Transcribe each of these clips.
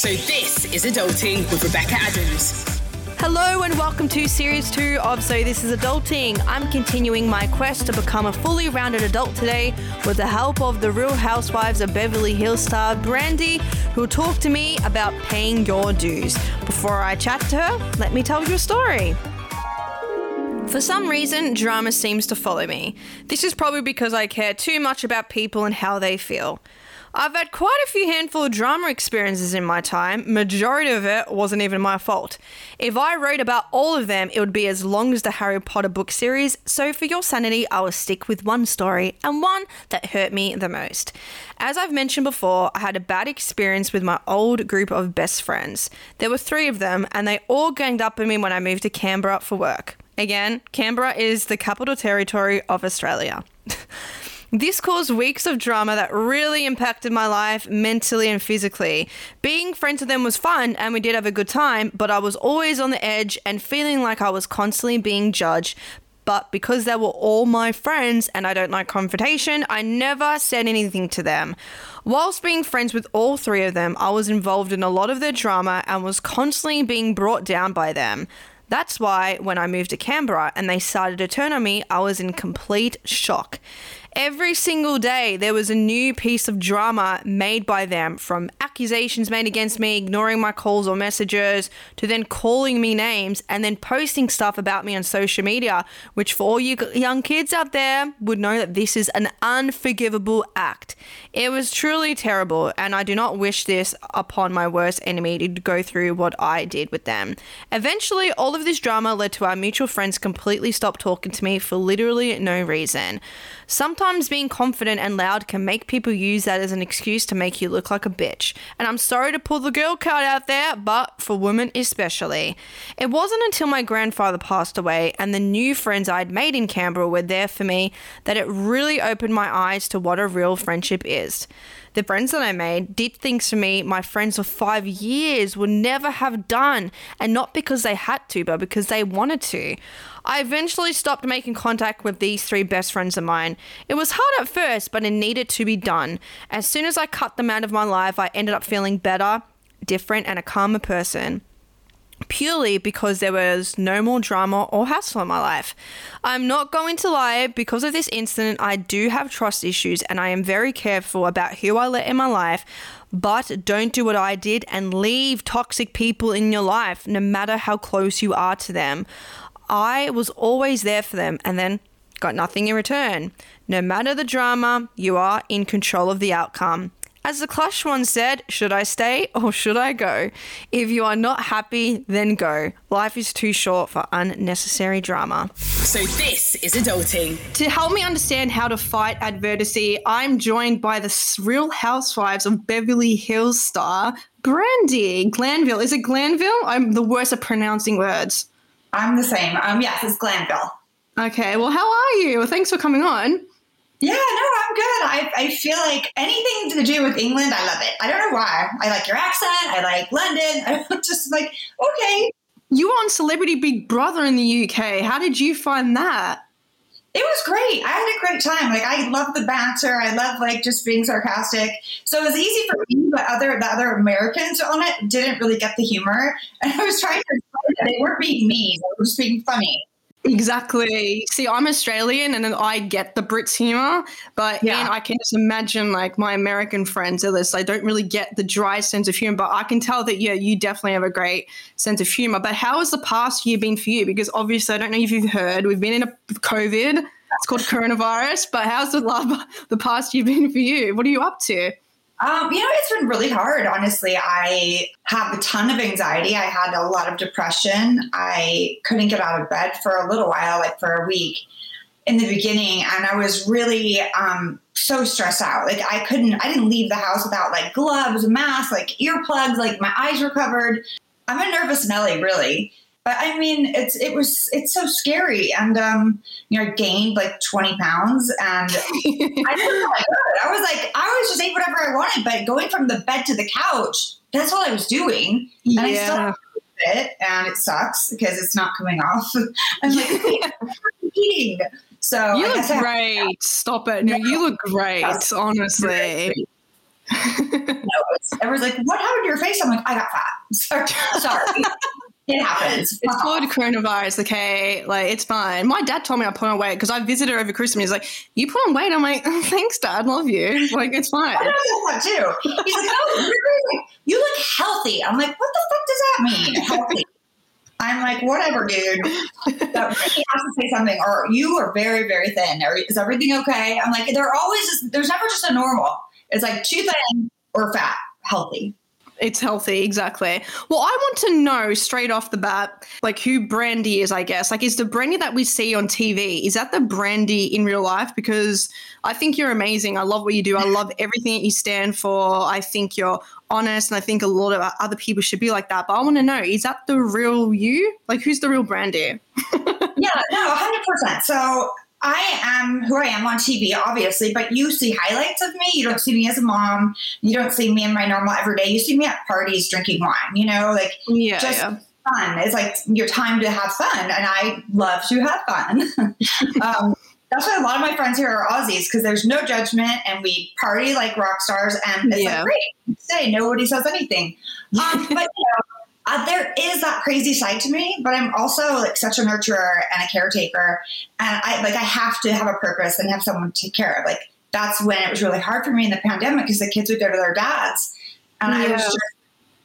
So this is Adulting with Rebecca Adams. Hello and welcome to series two of So This Is Adulting. I'm continuing my quest to become a fully rounded adult today with the help of the Real Housewives of Beverly Hills star Brandi, who will talk to me about paying your dues. Before I chat to her, let me tell you a story. For some reason, drama seems to follow me. This is probably because I care too much about people and how they feel. I've had quite a few handful of drama experiences in my time. Majority of it wasn't even my fault. If I wrote about all of them, it would be as long as the Harry Potter book series. So for your sanity, I will stick with one story and one that hurt me the most. As I've mentioned before, I had a bad experience with my old group of best friends. There were three of them, and they all ganged up on me when I moved to Canberra for work. Again, Canberra is the capital territory of Australia. This caused weeks of drama that really impacted my life mentally and physically. Being friends with them was fun and we did have a good time, but I was always on the edge and feeling like I was constantly being judged. But because they were all my friends and I don't like confrontation, I never said anything to them. Whilst being friends with all three of them, I was involved in a lot of their drama and was constantly being brought down by them. That's why when I moved to Canberra and they started to turn on me, I was in complete shock. Every single day, there was a new piece of drama made by them from accusations made against me, ignoring my calls or messages, to then calling me names and then posting stuff about me on social media, which for all you young kids out there would know that this is an unforgivable act. It was truly terrible, and I do not wish this upon my worst enemy to go through what I did with them. Eventually, all of this drama led to our mutual friends completely stop talking to me for literally no reason. Sometimes being confident and loud can make people use that as an excuse to make you look like a bitch. And I'm sorry to pull the girl card out there, but for women especially. It wasn't until my grandfather passed away and the new friends I'd made in Canberra were there for me that it really opened my eyes to what a real friendship is. The friends that I made did things for me my friends for five years would never have done, and not because they had to, but because they wanted to. I eventually stopped making contact with these three best friends of mine. It was hard at first, but it needed to be done. As soon as I cut them out of my life, I ended up feeling better, different, and a calmer person purely because there was no more drama or hassle in my life. I'm not going to lie, because of this incident, I do have trust issues and I am very careful about who I let in my life. But don't do what I did and leave toxic people in your life, no matter how close you are to them. I was always there for them and then got nothing in return. No matter the drama, you are in control of the outcome. As the Clash one said, should I stay or should I go? If you are not happy, then go. Life is too short for unnecessary drama. So this is Adulting. To help me understand how to fight adversity, I'm joined by the Real Housewives of Beverly Hills star, Brandi Glanville. Is it Glanville? I'm the worst at pronouncing words. I'm the same. Um, yes, it's Glanville. Okay, well, how are you? Thanks for coming on. Yeah, no, I'm good. I, I feel like anything to do with England, I love it. I don't know why. I like your accent. I like London. I'm just like, okay. You were on Celebrity Big Brother in the UK. How did you find that? It was great. I had a great time. Like I love the banter. I love like just being sarcastic. So it was easy for me, but other the other Americans on it didn't really get the humor. And I was trying to explain that they weren't being mean; they were just being funny. Exactly. See, I'm Australian and I get the Brits humor, but yeah. I can just imagine like my American friends are this. I don't really get the dry sense of humor, but I can tell that yeah, you definitely have a great sense of humor. But how has the past year been for you? Because obviously, I don't know if you've heard, we've been in a COVID. It's called coronavirus. But how's the love the past year been for you? What are you up to? Um, you know, it's been really hard. Honestly, I have a ton of anxiety. I had a lot of depression. I couldn't get out of bed for a little while, like for a week in the beginning, and I was really um, so stressed out. Like I couldn't, I didn't leave the house without like gloves, mask, like earplugs. Like my eyes were covered. I'm a nervous Nelly, really. But I mean, it's it was it's so scary, and um, you know, I gained like twenty pounds, and I didn't feel like good. I was like, I was just ate whatever I wanted, but going from the bed to the couch, that's all I was doing, and yeah. I still it, and it sucks because it's not coming off. I'm like, eating. So you look great. Stop it. No, you look great. Honestly. no, everyone's like, "What happened to your face?" I'm like, "I got fat." Sorry. It happens. It's called coronavirus, okay? Like, it's fine. My dad told me I put on weight because I visited her over Christmas. He's like, You put on weight? I'm like, oh, Thanks, dad. Love you. Like, it's fine. I know that too. He's like, Oh, you look healthy. I'm like, What the fuck does that mean? Healthy. I'm like, whatever, dude. But he has to say something, or you are very, very thin, or is everything okay? I'm like, they're always just, there's never just a normal. It's like too thin or fat, healthy. It's healthy, exactly. Well, I want to know straight off the bat, like who Brandi is, I guess. Like, is the Brandi that we see on TV, is that the Brandi in real life? Because I think you're amazing. I love what you do. I love everything that you stand for. I think you're honest, and I think a lot of other people should be like that. But I want to know, is that the real you? Like, who's the real Brandi? yeah, no, 100%. So I am who I am on TV, obviously, but you see highlights of me. You don't see me as a mom. You don't see me in my normal everyday. You see me at parties drinking wine, you know, like yeah, just yeah. fun. It's like your time to have fun. And I love to have fun. um, that's why a lot of my friends here are Aussies because there's no judgment and we party like rock stars and it's yeah. like great. Say nobody says anything. Um, but you know, uh, there is that crazy side to me, but I'm also like such a nurturer and a caretaker, and I like I have to have a purpose and have someone to take care of. Like that's when it was really hard for me in the pandemic because the kids would go to their dads, and yeah. I was just,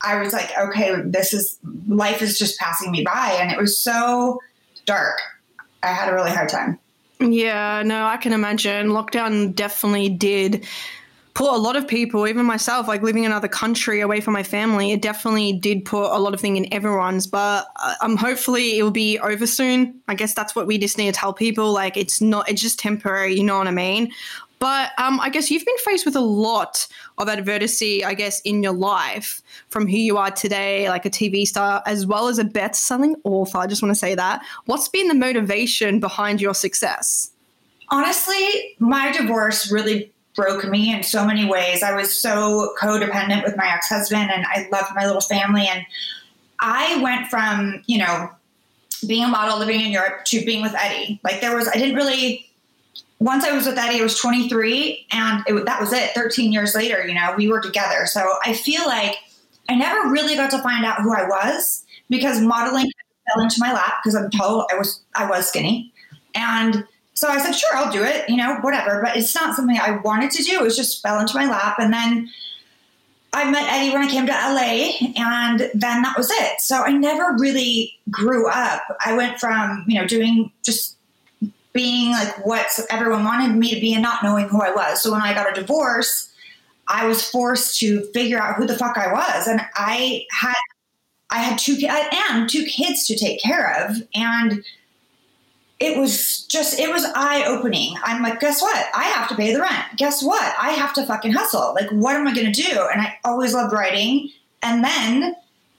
I was like, okay, this is life is just passing me by, and it was so dark. I had a really hard time. Yeah, no, I can imagine. Lockdown definitely did put a lot of people, even myself, like living in another country away from my family, it definitely did put a lot of thing in everyone's. But um, hopefully it will be over soon. I guess that's what we just need to tell people. Like it's not, it's just temporary. You know what I mean? But um, I guess you've been faced with a lot of adversity, I guess, in your life from who you are today, like a TV star, as well as a best selling author. I just want to say that. What's been the motivation behind your success? Honestly, my divorce really broke me in so many ways. I was so codependent with my ex husband and I loved my little family. And I went from, you know, being a model living in Europe to being with Eddie. Like there was, I didn't really, once I was with Eddie, I was 23 and it, that was it. 13 years later, you know, we were together. So I feel like I never really got to find out who I was because modeling fell into my lap because I'm told I was, I was skinny. And so I said, sure, I'll do it, you know, whatever. But it's not something I wanted to do. It just fell into my lap. And then I met Eddie when I came to LA, and then that was it. So I never really grew up. I went from, you know, doing just being like what everyone wanted me to be and not knowing who I was. So when I got a divorce, I was forced to figure out who the fuck I was. And I had I had two and two kids to take care of. And it was just it was eye opening. I'm like, guess what? I have to pay the rent. Guess what? I have to fucking hustle. Like, what am I gonna do? And I always loved writing. And then,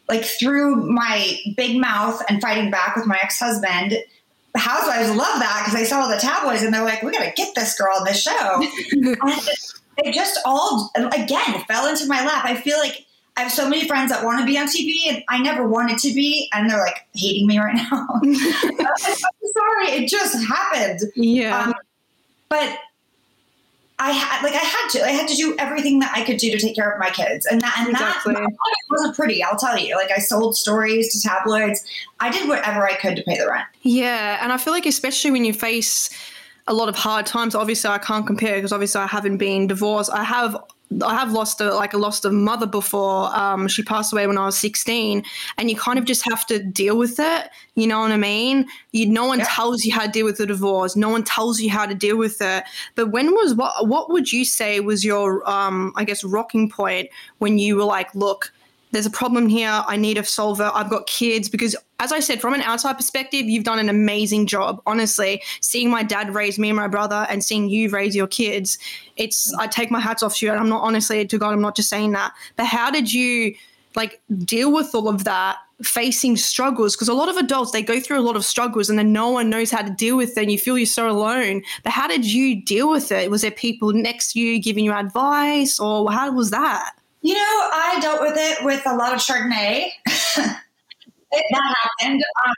like through my big mouth and fighting back with my ex husband, housewives love that because they saw all the tabloids and they're like, we gotta get this girl on this show. it just all again fell into my lap. I feel like I have so many friends that want to be on TV, and I never wanted to be, and they're like hating me right now. I'm sorry, it just happened. Yeah, um, but I had like I had to I had to do everything that I could do to take care of my kids, and that and exactly. that wasn't pretty. I'll tell you. Like I sold stories to tabloids. I did whatever I could to pay the rent. Yeah, and I feel like especially when you face a lot of hard times. Obviously, I can't compare because obviously I haven't been divorced. I have I have lost a like a lost a mother before. Um, she passed away when I was 16, and you kind of just have to deal with it. You know what I mean? You, no one yeah. tells you how to deal with the divorce. No one tells you how to deal with it. But when was what? What would you say was your um, I guess rocking point when you were like, look, there's a problem here. I need a solver. I've got kids because, as I said, from an outside perspective, you've done an amazing job. Honestly, seeing my dad raise me and my brother and seeing you raise your kids, it's I take my hats off to you. And I'm not honestly to God, I'm not just saying that. But how did you like deal with all of that? facing struggles because a lot of adults they go through a lot of struggles and then no one knows how to deal with it and you feel you're so alone but how did you deal with it was there people next to you giving you advice or how was that you know, I dealt with it with a lot of Chardonnay. it, that happened. Um,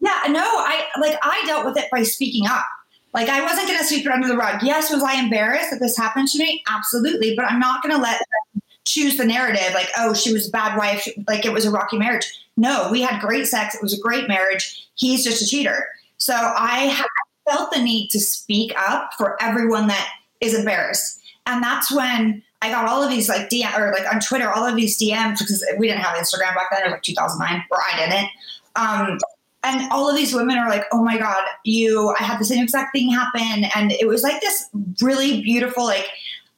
yeah, no, I like I dealt with it by speaking up. Like I wasn't going to sweep it under the rug. Yes, was I embarrassed that this happened to me? Absolutely, but I'm not going to let them choose the narrative like, oh, she was a bad wife, like it was a rocky marriage. No, we had great sex. It was a great marriage. He's just a cheater. So I felt the need to speak up for everyone that is embarrassed. And that's when I got all of these like DM or like on Twitter, all of these DMs because we didn't have Instagram back then, was like 2009, or I didn't. Um, and all of these women are like, oh my God, you, I had the same exact thing happen. And it was like this really beautiful, like,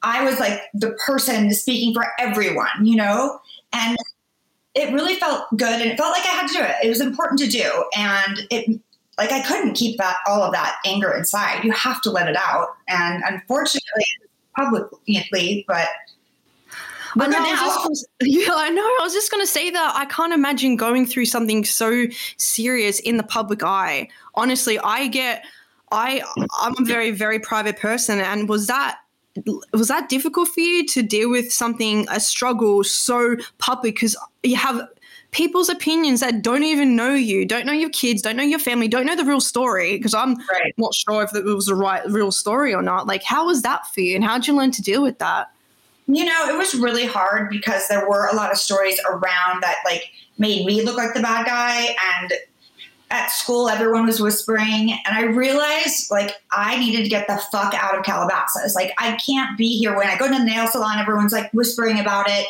I was like the person speaking for everyone, you know? And it really felt good and it felt like I had to do it. It was important to do. And it, like, I couldn't keep that, all of that anger inside. You have to let it out. And unfortunately, publicly, but I know, I gonna, yeah, I know. I was just going to say that I can't imagine going through something so serious in the public eye. Honestly, I get, I, I'm a very, very private person, and was that was that difficult for you to deal with something a struggle so public because you have people's opinions that don't even know you, don't know your kids, don't know your family, don't know the real story. Because I'm right. not sure if it was the right real story or not. Like, how was that for you, and how did you learn to deal with that? You know, it was really hard because there were a lot of stories around that like made me look like the bad guy and at school everyone was whispering and i realized like i needed to get the fuck out of calabasas like i can't be here when i go to the nail salon everyone's like whispering about it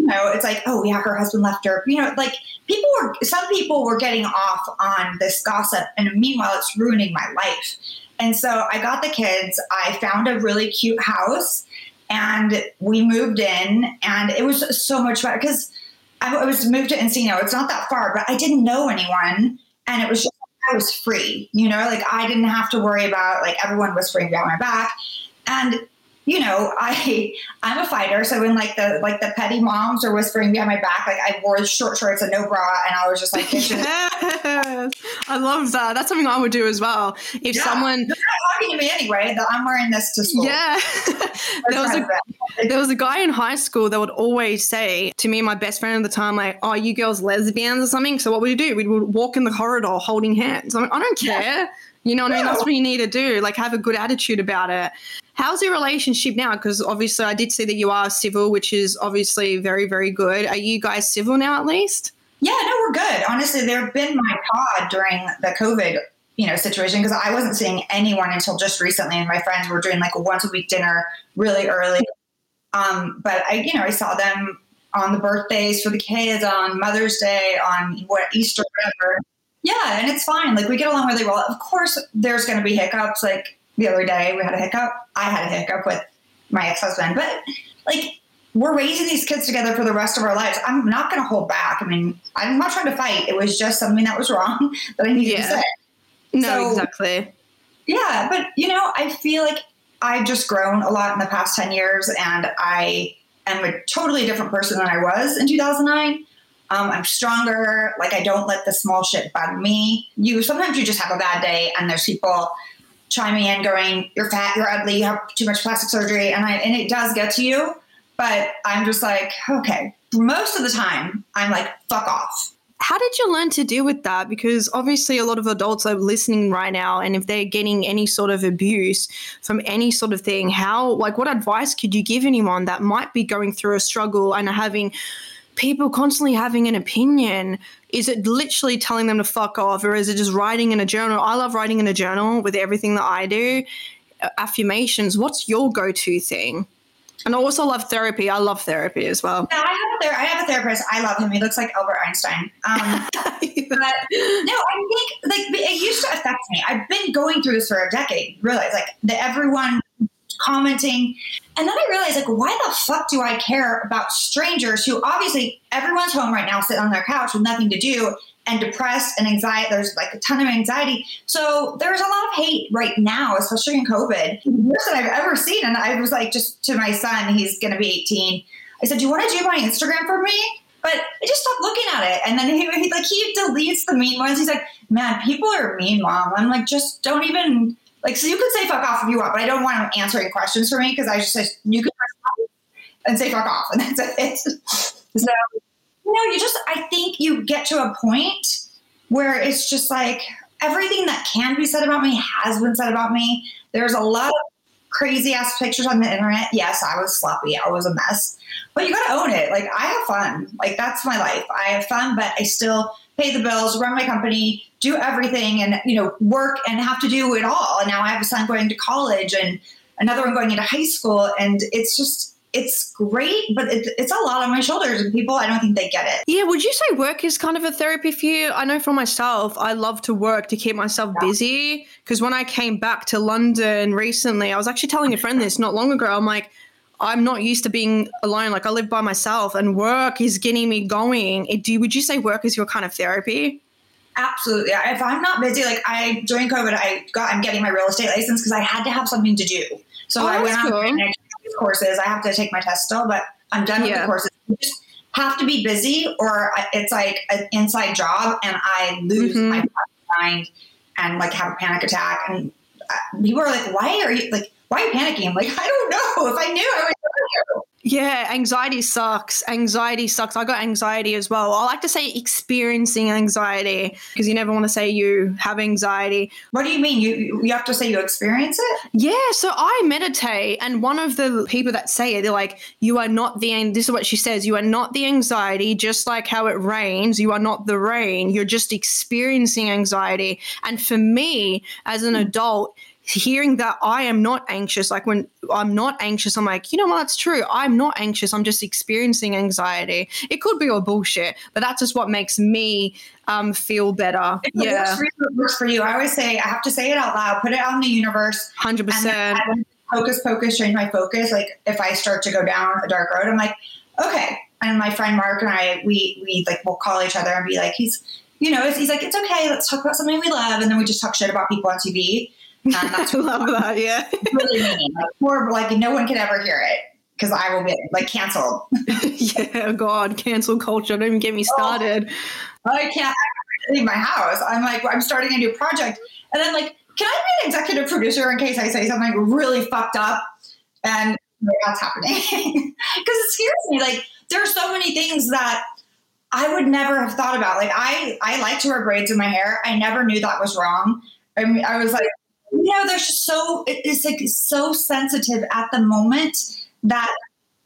you know it's like oh yeah her husband left her you know like people were some people were getting off on this gossip and meanwhile it's ruining my life and so i got the kids i found a really cute house and we moved in, and it was so much better because I was moved to Encino. It's not that far, but I didn't know anyone, and it was just I was free. You know, like I didn't have to worry about like everyone whispering behind my back, and you know, I I'm a fighter, so when like the like the petty moms are whispering behind my back, like I wore short shorts and no bra, and I was just like, yes, I love that. That's something I would do as well. If yeah, someone they're not talking to me anyway, that I'm wearing this to school. Yeah, there was a there was a guy in high school that would always say to me and my best friend at the time, like, "Oh, you girls lesbians or something." So what would you do? We would walk in the corridor holding hands. I'm like, I don't care. Yeah. You know what no. I mean? That's what you need to do. Like, have a good attitude about it. How's your relationship now? Because obviously, I did see that you are civil, which is obviously very, very good. Are you guys civil now, at least? Yeah, no, we're good. Honestly, they've been my pod during the COVID, you know, situation because I wasn't seeing anyone until just recently, and my friends were doing like a once a week dinner really early. Um, but I, you know, I saw them on the birthdays for the kids, on Mother's Day, on what Easter, whatever. Yeah, and it's fine. Like we get along really well. Of course, there's going to be hiccups. Like the other day we had a hiccup. I had a hiccup with my ex husband, but like we're raising these kids together for the rest of our lives. I'm not going to hold back. I mean, I'm not trying to fight. It was just something that was wrong that I needed yeah. to say. No, so, exactly. Yeah, but you know, I feel like I've just grown a lot in the past 10 years and I am a totally different person than I was in 2009. Um, I'm stronger. Like I don't let the small shit bug me. You sometimes you just have a bad day and there's people chiming in going, You're fat, you're ugly, you have too much plastic surgery. And I and it does get to you. But I'm just like, okay. Most of the time, I'm like, fuck off. How did you learn to deal with that? Because obviously, a lot of adults are listening right now, and if they're getting any sort of abuse from any sort of thing, how, like, what advice could you give anyone that might be going through a struggle and having people constantly having an opinion is it literally telling them to fuck off or is it just writing in a journal i love writing in a journal with everything that i do affirmations what's your go-to thing and I also love therapy. I love therapy as well. Yeah, I have a, ther- I have a therapist. I love him. He looks like Albert Einstein. Um, but no, I think like it used to affect me. I've been going through this for a decade. Realize like that everyone commenting. And then I realized, like, why the fuck do I care about strangers who obviously everyone's home right now, sitting on their couch with nothing to do and depressed and anxiety. There's like a ton of anxiety. So there's a lot of hate right now, especially in COVID. Mm-hmm. Worst that I've ever seen. And I was like, just to my son, he's going to be 18. I said, Do you want to do my Instagram for me? But I just stopped looking at it. And then he, he like he deletes the mean ones. He's like, Man, people are mean, mom. I'm like, just don't even like, so you could say fuck off if you want, but I don't want him answering questions for me because I just said you can and say fuck off, and that's it. so, you know, you just, I think you get to a point where it's just like, everything that can be said about me has been said about me. There's a lot of crazy ass pictures on the internet. Yes, I was sloppy. I was a mess. But you got to own it. Like, I have fun. Like, that's my life. I have fun, but I still pay the bills, run my company, do everything, and, you know, work and have to do it all. And now I have a son going to college and another one going into high school. And it's just, it's great, but it, it's a lot on my shoulders, and people, I don't think they get it. Yeah, would you say work is kind of a therapy for you? I know for myself, I love to work to keep myself yeah. busy. Because when I came back to London recently, I was actually telling a friend this not long ago. I'm like, I'm not used to being alone. Like I live by myself, and work is getting me going. It, do would you say work is your kind of therapy? Absolutely. If I'm not busy, like I during COVID, I got I'm getting my real estate license because I had to have something to do. So oh, I went cool. on courses. I have to take my test still, but I'm done yeah. with the courses. You just have to be busy, or it's like an inside job, and I lose mm-hmm. my mind and like have a panic attack. And uh, people are like, "Why are you like?" Why are you panicking? I'm like, I don't know. If I knew, I would tell you. Yeah, anxiety sucks. Anxiety sucks. I got anxiety as well. I like to say experiencing anxiety because you never want to say you have anxiety. What do you mean? You you have to say you experience it? Yeah, so I meditate and one of the people that say it, they're like, you are not the this is what she says, you are not the anxiety, just like how it rains, you are not the rain. You're just experiencing anxiety. And for me, as an hmm. adult, hearing that I am not anxious, like when I'm not anxious, I'm like, you know what, that's true. I'm not anxious. I'm just experiencing anxiety. It could be all bullshit, but that's just what makes me um, feel better. If yeah. Works for, you, works for you. I always say, I have to say it out loud, put it out in the universe. 100%. Focus, focus, change my focus. Like if I start to go down a dark road, I'm like, okay. And my friend Mark and I, we, we like, we'll call each other and be like, he's, you know, he's like, it's okay. Let's talk about something we love. And then we just talk shit about people on TV Uh, that's I love that. Yeah. really mean. Like, more like no one can ever hear it because I will be like canceled. yeah, God, cancel culture. Don't even get me oh, started. Oh, I can't leave my house. I'm like, I'm starting a new project. And I'm like, can I be an executive producer in case I say something really fucked up? And that's happening. Because it scares me. Like, there are so many things that I would never have thought about. Like, I, I like to wear braids in my hair. I never knew that was wrong. I, mean, I was like, you know, there's just so it's like so sensitive at the moment that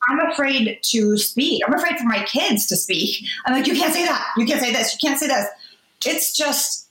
I'm afraid to speak. I'm afraid for my kids to speak. I'm like, you can't say that. You can't say this. You can't say this. It's just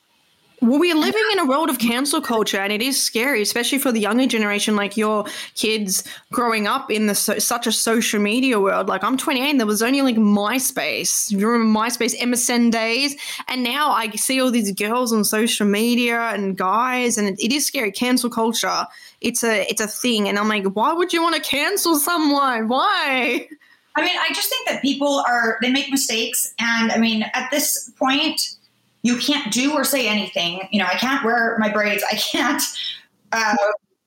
well, we're living in a world of cancel culture, and it is scary, especially for the younger generation, like your kids growing up in the so, such a social media world. Like I'm 28, and there was only like MySpace. You remember MySpace, MSN days, and now I see all these girls on social media and guys, and it, it is scary. Cancel culture, it's a it's a thing, and I'm like, why would you want to cancel someone? Why? I mean, I just think that people are they make mistakes, and I mean, at this point you can't do or say anything. You know, I can't wear my braids. I can't. Uh,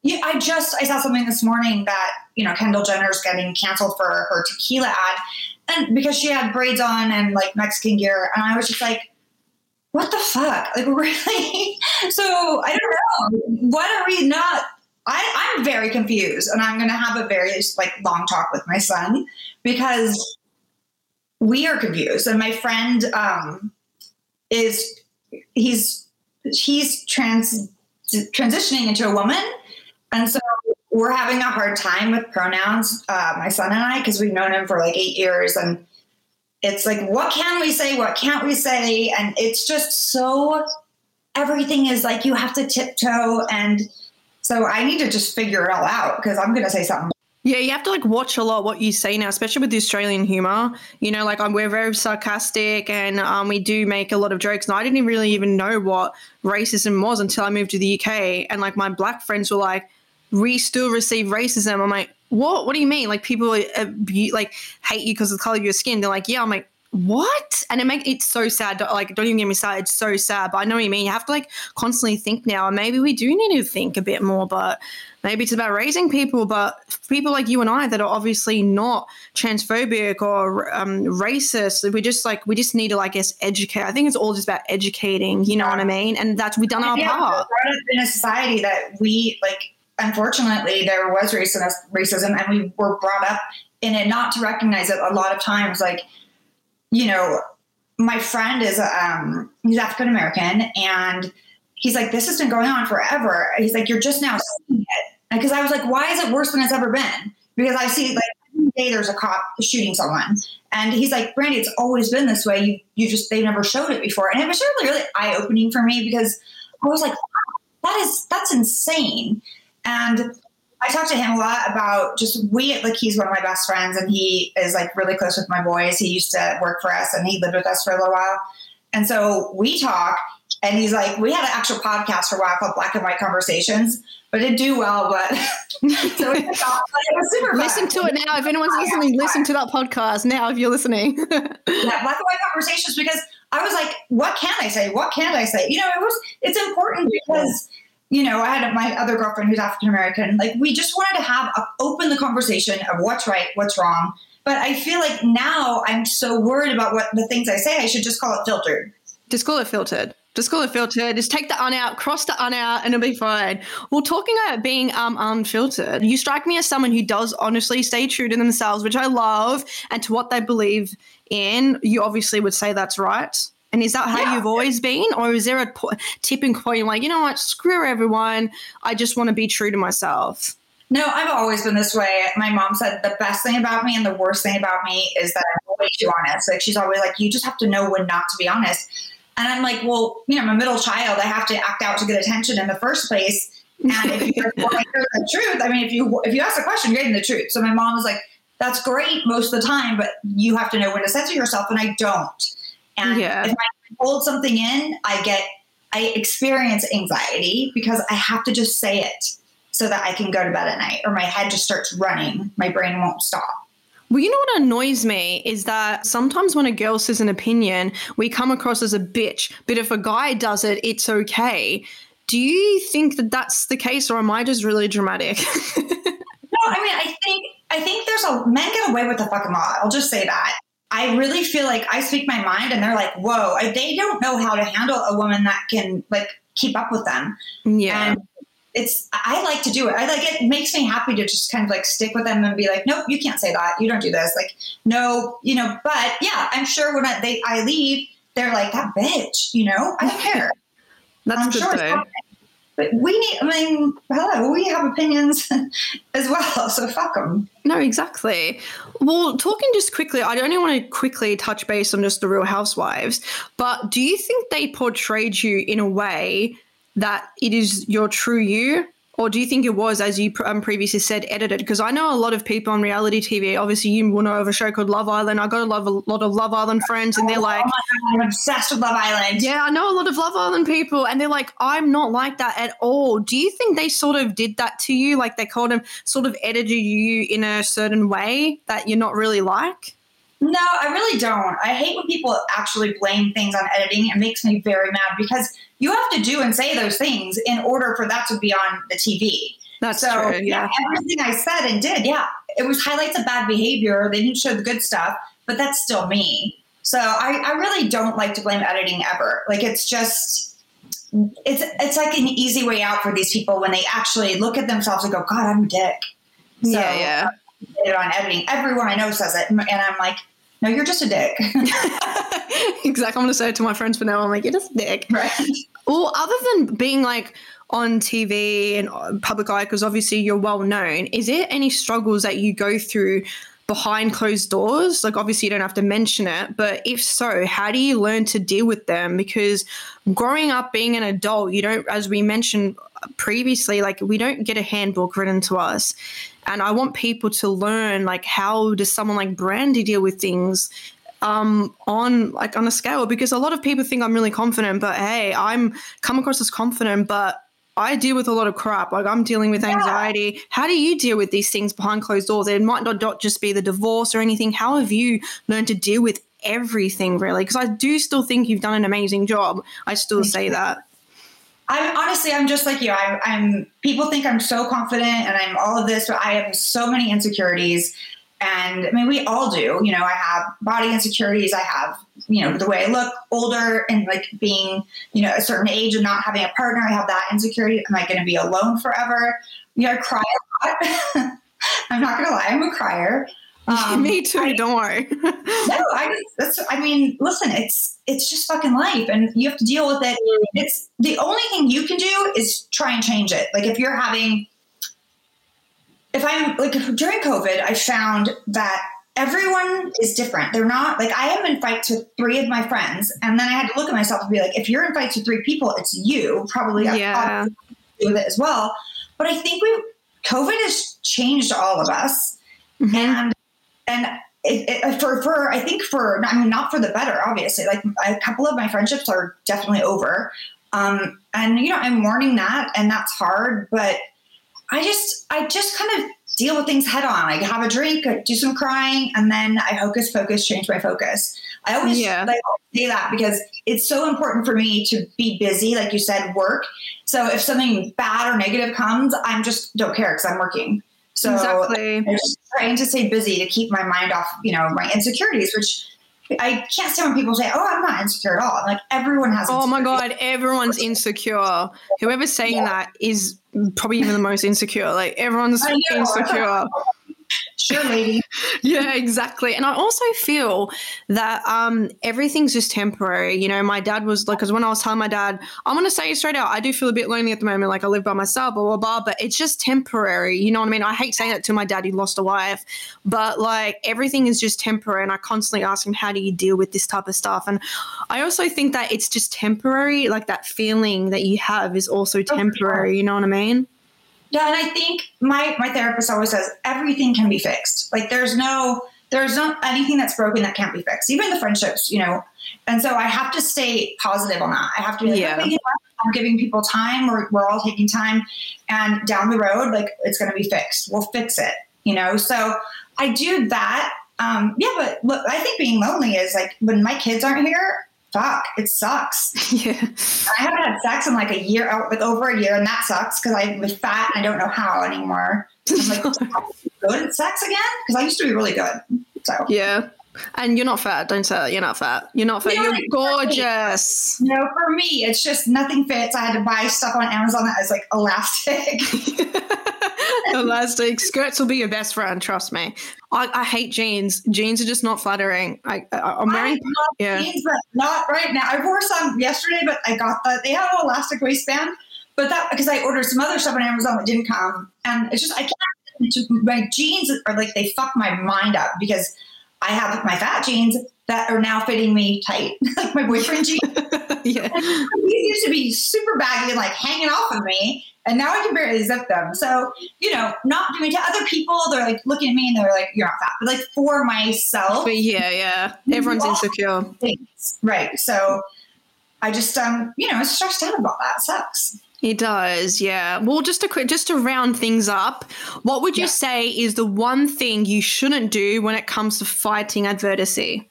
yeah, I just I saw something this morning that you know Kendall Jenner's getting canceled for her tequila ad, and because she had braids on and like Mexican gear, and I was just like, what the fuck? Like really? so I don't know. What are we not? I, I'm very confused, and I'm going to have a very like long talk with my son because we are confused. And my friend, um, is he's he's trans transitioning into a woman, and so we're having a hard time with pronouns. Uh, my son and I, because we've known him for like eight years, and it's like, what can we say? What can't we say? And it's just so everything is like you have to tiptoe and so I need to just figure it all out because I'm going to say something yeah, you have to like watch a lot what you say now, especially with the Australian humor. You know, like um, we're very sarcastic and um, we do make a lot of jokes. And I didn't really even know what racism was until I moved to the UK. And like my black friends were like, "We still receive racism." I'm like, "What? What do you mean? Like people uh, like hate you because of the color of your skin?" They're like, "Yeah." I'm like, what? And it makes it's so sad. Like, don't even get me started. It's so sad. But I know what you mean. You have to like constantly think now, and maybe we do need to think a bit more. But maybe it's about raising people. But people like you and I that are obviously not transphobic or um, racist, we just like we just need to, like, I guess, educate. I think it's all just about educating. You know what I mean? And that's we've done our yeah, part. in a society that we like. Unfortunately, there was racism, racism, and we were brought up in it not to recognize it. A lot of times, like you know, my friend is um, he's African American and he's like, this has been going on forever. He's like, you're just now seeing it. Because I was like, why is it worse than it's ever been? Because I see like every day there's a cop shooting someone. And he's like, Brandi, it's always been this way. You you just they never showed it before. And it was really, really eye opening for me because I was like, that is that's insane. And I talked to him a lot about just we like he's one of my best friends and he is like really close with my boys. He used to work for us and he lived with us for a little while. And so we talk and he's like, we had an actual podcast for a while called Black and White Conversations, but it did do well. But so it was super Listen to it now. If anyone's listening, listen to that podcast now if you're listening. yeah, Black and White Conversations because I was like, what can I say? What can't I say? You know, it was it's important because you know, I had my other girlfriend who's African American. Like, we just wanted to have a, open the conversation of what's right, what's wrong. But I feel like now I'm so worried about what the things I say. I should just call it filtered. Just call it filtered. Just call it filtered. Just take the un out, cross the un out, and it'll be fine. Well, talking about being um, unfiltered, you strike me as someone who does honestly stay true to themselves, which I love, and to what they believe in. You obviously would say that's right. And is that how yeah. you've always been? Or is there a po- tipping point like, you know what, screw everyone. I just want to be true to myself? No, I've always been this way. My mom said the best thing about me and the worst thing about me is that I'm way too honest. Like she's always like, you just have to know when not to be honest. And I'm like, well, you know, I'm a middle child. I have to act out to get attention in the first place. And if you're the truth, I mean, if you if you ask a question, you're getting the truth. So my mom was like, that's great most of the time, but you have to know when to censor yourself, and I don't. And yeah. if I hold something in, I get, I experience anxiety because I have to just say it so that I can go to bed at night or my head just starts running. My brain won't stop. Well, you know what annoys me is that sometimes when a girl says an opinion, we come across as a bitch. But if a guy does it, it's okay. Do you think that that's the case, or am I just really dramatic? no, I mean, I think I think there's a men get away with the fucking law. I'll just say that. I really feel like I speak my mind and they're like, whoa, they don't know how to handle a woman that can like keep up with them. Yeah. And it's, I like to do it. I like, it makes me happy to just kind of like stick with them and be like, nope, you can't say that. You don't do this. Like, no, you know, but yeah, I'm sure when I, they, I leave, they're like, that bitch, you know, I don't care. That's I'm good sure though. But we need, I mean, hello, we have opinions as well, so fuck them. No, exactly. Well, talking just quickly, I don't only want to quickly touch base on just the Real Housewives, but do you think they portrayed you in a way that it is your true you? Or do you think it was, as you um, previously said, edited? Because I know a lot of people on reality TV. Obviously, you will know of a show called Love Island. I got a lot of, lot of Love Island friends, and they're oh like, oh "I'm obsessed with Love Island." Yeah, I know a lot of Love Island people, and they're like, "I'm not like that at all." Do you think they sort of did that to you? Like they called them, sort of edited you in a certain way that you're not really like? No, I really don't. I hate when people actually blame things on editing. It makes me very mad because you have to do and say those things in order for that to be on the TV. That's so, true. Yeah. Everything I said and did, yeah, it was highlights of bad behavior. They didn't show the good stuff, but that's still me. So I, I really don't like to blame editing ever. Like it's just it's it's like an easy way out for these people when they actually look at themselves and go, God, I'm a dick. So, yeah, yeah. On editing. Everyone I know says it, and I'm like, no, you're just a dick. exactly. I'm going to say it to my friends for now. I'm like, you're just a dick. Right. Well, other than being like on TV and uh, public eye, because obviously you're well known, is there any struggles that you go through behind closed doors? Like, obviously, you don't have to mention it, but if so, how do you learn to deal with them? Because growing up being an adult, you don't, as we mentioned previously, like, we don't get a handbook written to us and I want people to learn like how does someone like Brandi deal with things um, on like on a scale because a lot of people think I'm really confident, but hey, I'm come across as confident, but I deal with a lot of crap. Like I'm dealing with anxiety. Yeah. How do you deal with these things behind closed doors? It might not just be the divorce or anything. How have you learned to deal with everything really? Because I do still think you've done an amazing job. I still say that. I'm honestly, I'm just like you. I'm, I'm, people think I'm so confident and I'm all of this, but I have so many insecurities. And I mean, we all do. You know, I have body insecurities. I have, you know, the way I look older and like being, you know, a certain age and not having a partner. I have that insecurity. Am I going to be alone forever? You know, I cry a lot. I'm not going to lie. I'm a crier. Um, Me too. I, don't worry. no, I that's. I mean, listen, it's it's just fucking life, and you have to deal with it. It's the only thing you can do is try and change it. Like if you're having, if I'm like during COVID, I found that everyone is different. They're not like I am in fights with three of my friends, and then I had to look at myself and be like, if you're in fights with three people, it's you probably yeah. do with it as well. But I think we COVID has changed all of us, mm-hmm. and and it, it, for for I think for I mean not for the better, obviously. Like a couple of my friendships are definitely over, um, and you know I'm mourning that, and that's hard. But I just I just kind of deal with things head on. I have a drink, do some crying, and then I hocus pocus, change my focus. I always yeah. like say that because it's so important for me to be busy, like you said, work. So if something bad or negative comes, I'm just don't care because I'm working. So exactly. I'm just trying to stay busy to keep my mind off, you know, my insecurities, which I can't stand when people say, "Oh, I'm not insecure at all." like everyone has. Oh my god, everyone's insecure. Whoever's saying yeah. that is probably even the most insecure. Like everyone's insecure. Sure, lady. yeah, exactly. And I also feel that um, everything's just temporary. You know, my dad was like, because when I was telling my dad, I'm going to say it straight out, I do feel a bit lonely at the moment. Like I live by myself, blah, blah, blah. But it's just temporary. You know what I mean? I hate saying that to my dad. He lost a wife. But like everything is just temporary. And I constantly ask him, how do you deal with this type of stuff? And I also think that it's just temporary. Like that feeling that you have is also temporary. You know what I mean? Yeah, and I think my my therapist always says everything can be fixed. Like there's no there's not anything that's broken that can't be fixed. Even the friendships, you know. And so I have to stay positive on that. I have to be like, yeah. okay, I'm giving people time. We're, we're all taking time, and down the road, like it's going to be fixed. We'll fix it, you know. So I do that. Um, yeah, but look, I think being lonely is like when my kids aren't here fuck, it sucks. Yeah. I haven't had sex in like a year, oh, like over a year, and that sucks because I was fat and I don't know how anymore. I'm like, good at sex again? Because I used to be really good. So yeah. And you're not fat. Don't say that. You're not fat. You're not fat. you're gorgeous. No, for me, it's just nothing fits. I had to buy stuff on Amazon that was like elastic. elastic skirts will be your best friend. Trust me. I, I hate jeans. Jeans are just not flattering. I, I am wearing yeah. jeans, but not right now. I wore some yesterday, but I got the they have an elastic waistband, but that because I ordered some other stuff on Amazon that didn't come, and it's just I can't. My jeans are like they fuck my mind up because I have my fat jeans that are now fitting me tight, like my boyfriend jeans. yeah. These used to be super baggy and like hanging off of me, and now I can barely zip them. So, you know, not doing to other people, they're like looking at me and they're like, "You're not fat," but like for myself, but yeah, yeah, everyone's insecure, things. right? So, I just um, you know, I stressed out about that. It sucks. It does, yeah. Well, just to quick, just to round things up, what would you yeah. say is the one thing you shouldn't do when it comes to fighting adversity?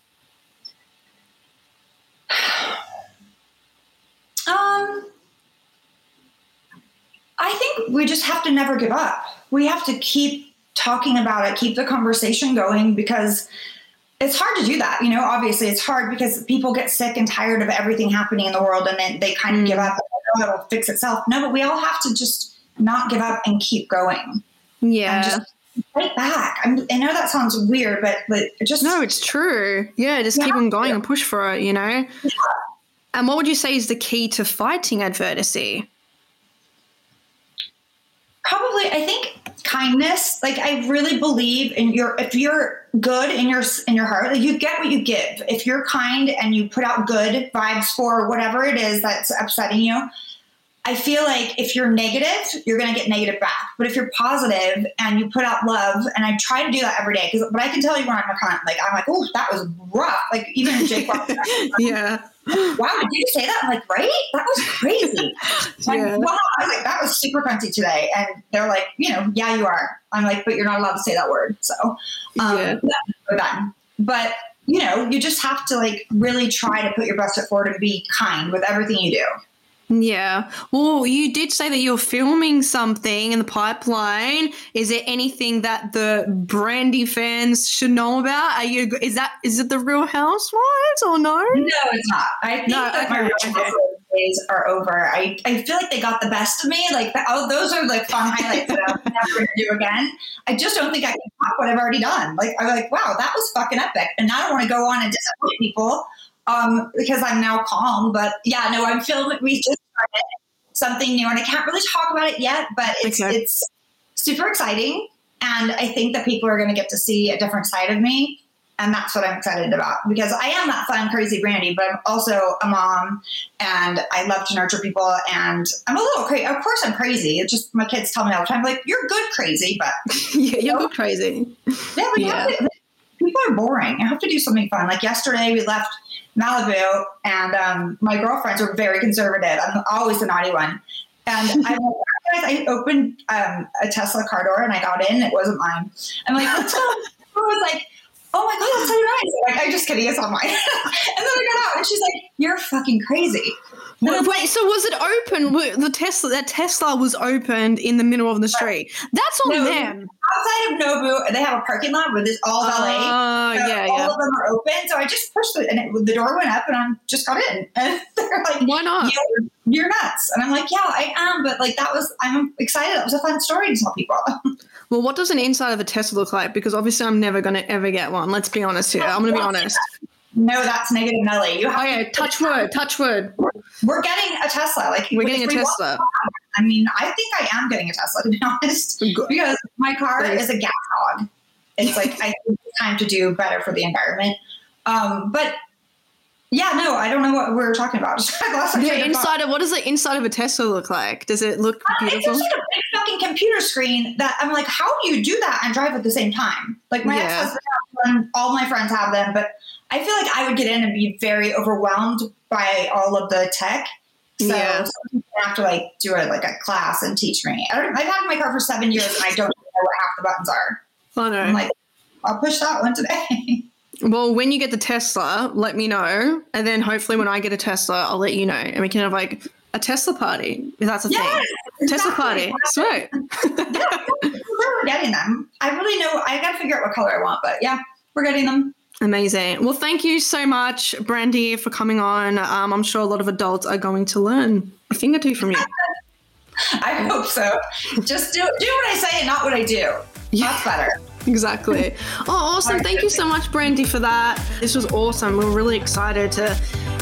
Um, I think we just have to never give up. We have to keep talking about it, keep the conversation going because it's hard to do that. You know, obviously it's hard because people get sick and tired of everything happening in the world and then they kind of mm. give up oh, it'll fix itself. No, but we all have to just not give up and keep going. Yeah. And just fight back. I'm, i know that sounds weird, but but just no, it's true. Yeah, just keep on going and push for it. You know. Yeah. And what would you say is the key to fighting adversity? Probably, I think kindness. Like I really believe in your. If you're good in your in your heart, like you get what you give. If you're kind and you put out good vibes for whatever it is that's upsetting you, I feel like if you're negative, you're going to get negative back. But if you're positive and you put out love, and I try to do that every day, because but I can tell you when I'm a cunt, like I'm like, oh, that was rough. Like even Jake, yeah. Wow, did you say that? I'm like, right? That was crazy. yeah. wow, I was like, that was super crunchy today. And they're like, you know, yeah, you are. I'm like, but you're not allowed to say that word. So, um, yeah. done. But you know, you just have to like really try to put your best foot forward and be kind with everything you do. Yeah. Well, you did say that you're filming something in the pipeline. Is there anything that the Brandi fans should know about? Are you is that is it the Real Housewives or no? No, it's not. I think no, that okay, my Real okay. days are over. I, I feel like they got the best of me. Like, oh, those are like fun highlights that I'm never going to do again. I just don't think I can top what I've already done. Like, I'm like, wow, that was fucking epic. And now I don't want to go on and disappoint people um, because I'm now calm. But yeah, no, I'm filming. we just something new and I can't really talk about it yet, but it's, Okay. it's super exciting. And I think that people are going to get to see a different side of me. And that's what I'm excited about because I am that fun, crazy Brandi, but I'm also a mom and I love to nurture people. And I'm a little crazy. Of course, I'm crazy. It's just my kids tell me all the time, like, you're good crazy, but yeah, you're good crazy. yeah, we Yeah. Have to, people are boring. I have to do something fun. Like yesterday, we left Malibu, and um, my girlfriends were very conservative. I'm always the naughty one. And I, I opened um, a Tesla car door and I got in. It wasn't mine. I'm like, let's go. I was like, oh my god, that's so nice. Like, I'm just kidding. It's on mine. and then I got out, and she's like, you're fucking crazy. Wait, so was it open? The Tesla, that Tesla was opened in the middle of the street. That's on No, them. outside of Nobu, they have a parking lot where this all LA. Oh, So yeah, all yeah. of them are open. So I just pushed it, and it, the door went up, and I just got in. And they're like, Why not? "You're, you're nuts," and I'm like, "Yeah, I am." But like, that was I'm excited. That was a fun story to tell people. Well, what does an inside of a Tesla look like? Because obviously, I'm never going to ever get one. Let's be honest here. I'm going to be honest. No, that's negative Nelly. You have Oh, yeah, touch wood, touch wood. We're getting a Tesla. Like We're getting a Tesla. I mean, I think I am getting a Tesla to be honest, because my car is a gas hog. It's like I think it's time to do better for the environment. Um, but yeah, no, I don't know what we were talking about. I lost my train The inside of what does the inside of a Tesla look like? Does it look uh, It's beautiful? just like a big fucking computer screen that I'm like, how do you do that and drive at the same time? Like my Yeah. ex-husband has one, all my friends have them, but I feel like I would get in and be very overwhelmed by all of the tech. So Yeah. gonna have to like do a like a class and teach me. I don't, I've had my car for seven years and I don't know what half the buttons are. I know. I'm like, I'll push that one today. Well, when you get the Tesla, let me know, and then hopefully when I get a Tesla, I'll let you know, and we can have like a Tesla party if that's a Yes, thing. Tesla party, sweet. we're getting them. I really know. I got to figure out what color I want, but yeah, we're getting them. Amazing. Well, thank you so much, Brandi, for coming on. Um, I'm sure a lot of adults are going to learn a thing or two from you. I hope so. Just do do what I say and not what I do. That's better. Exactly. Oh, awesome. Thank you so much, Brandi, for that. This was awesome. We We're really excited to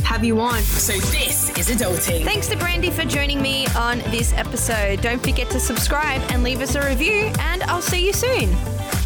have you on. So this is Adulting. Thanks to Brandi for joining me on this episode. Don't forget to subscribe and leave us a review, and I'll see you soon.